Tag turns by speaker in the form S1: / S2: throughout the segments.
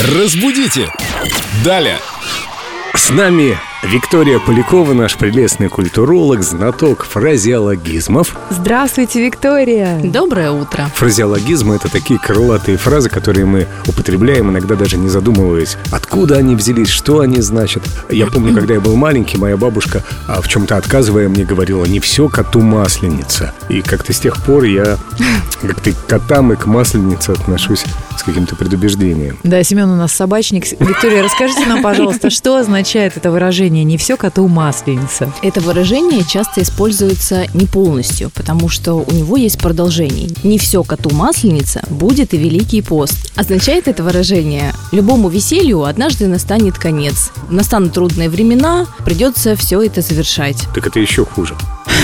S1: Разбудите! Далее!
S2: С нами Виктория Полякова, наш прелестный культуролог, знаток фразеологизмов.
S3: Здравствуйте, Виктория!
S4: Доброе утро.
S2: Фразеологизмы — это такие крылатые фразы, которые мы употребляем, иногда даже не задумываясь, откуда они взялись, что они значат. Я помню, когда я был маленький, моя бабушка, а в чем-то отказывая, мне говорила, не все коту масленица. И как-то с тех пор я как-то к котам и к масленице отношусь с каким-то предубеждением.
S3: Да, Семен у нас собачник. Виктория, расскажите нам, пожалуйста, что означает это выражение «не все коту масленица»?
S4: Это выражение часто используется не полностью, потому что у него есть продолжение. Не все коту масленица, будет и Великий пост. Означает это выражение «любому веселью однажды настанет конец. Настанут трудные времена, придется все это завершать».
S2: Так это еще хуже.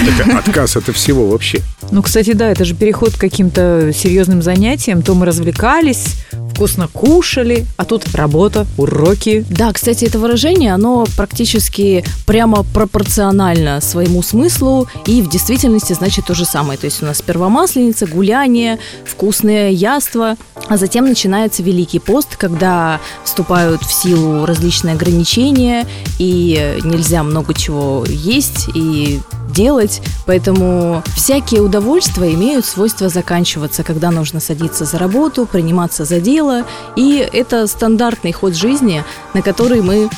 S2: Это отказ от всего вообще.
S3: Ну, кстати, да, это же переход к каким-то серьезным занятиям. То мы развлекались, вкусно кушали, а тут работа, уроки.
S4: Да, кстати, это выражение, оно практически прямо пропорционально своему смыслу и в действительности значит то же самое. То есть у нас сперва масленица, гуляние, вкусное яство, а затем начинается Великий пост, когда вступают в силу различные ограничения и нельзя много чего есть и делать, поэтому всякие удовольствия имеют свойство заканчиваться, когда нужно садиться за работу, приниматься за дело, и это стандартный ход жизни, на который мы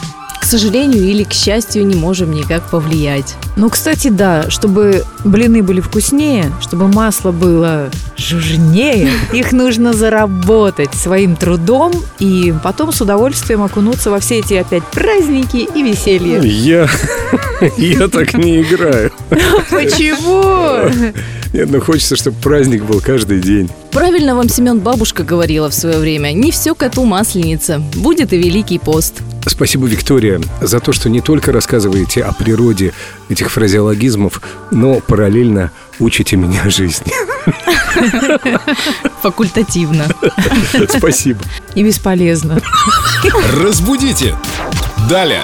S4: сожалению или к счастью, не можем никак повлиять.
S3: Ну, кстати, да, чтобы блины были вкуснее, чтобы масло было жирнее, их нужно заработать своим трудом и потом с удовольствием окунуться во все эти опять праздники и веселье.
S2: Я, я так не играю.
S3: Почему?
S2: Нет, ну хочется, чтобы праздник был каждый день.
S4: Правильно вам Семен бабушка говорила в свое время. Не все коту масленица. Будет и Великий пост.
S2: Спасибо, Виктория, за то, что не только рассказываете о природе этих фразеологизмов, но параллельно учите меня жизни.
S4: Факультативно.
S2: Спасибо.
S3: И бесполезно.
S1: Разбудите! Далее!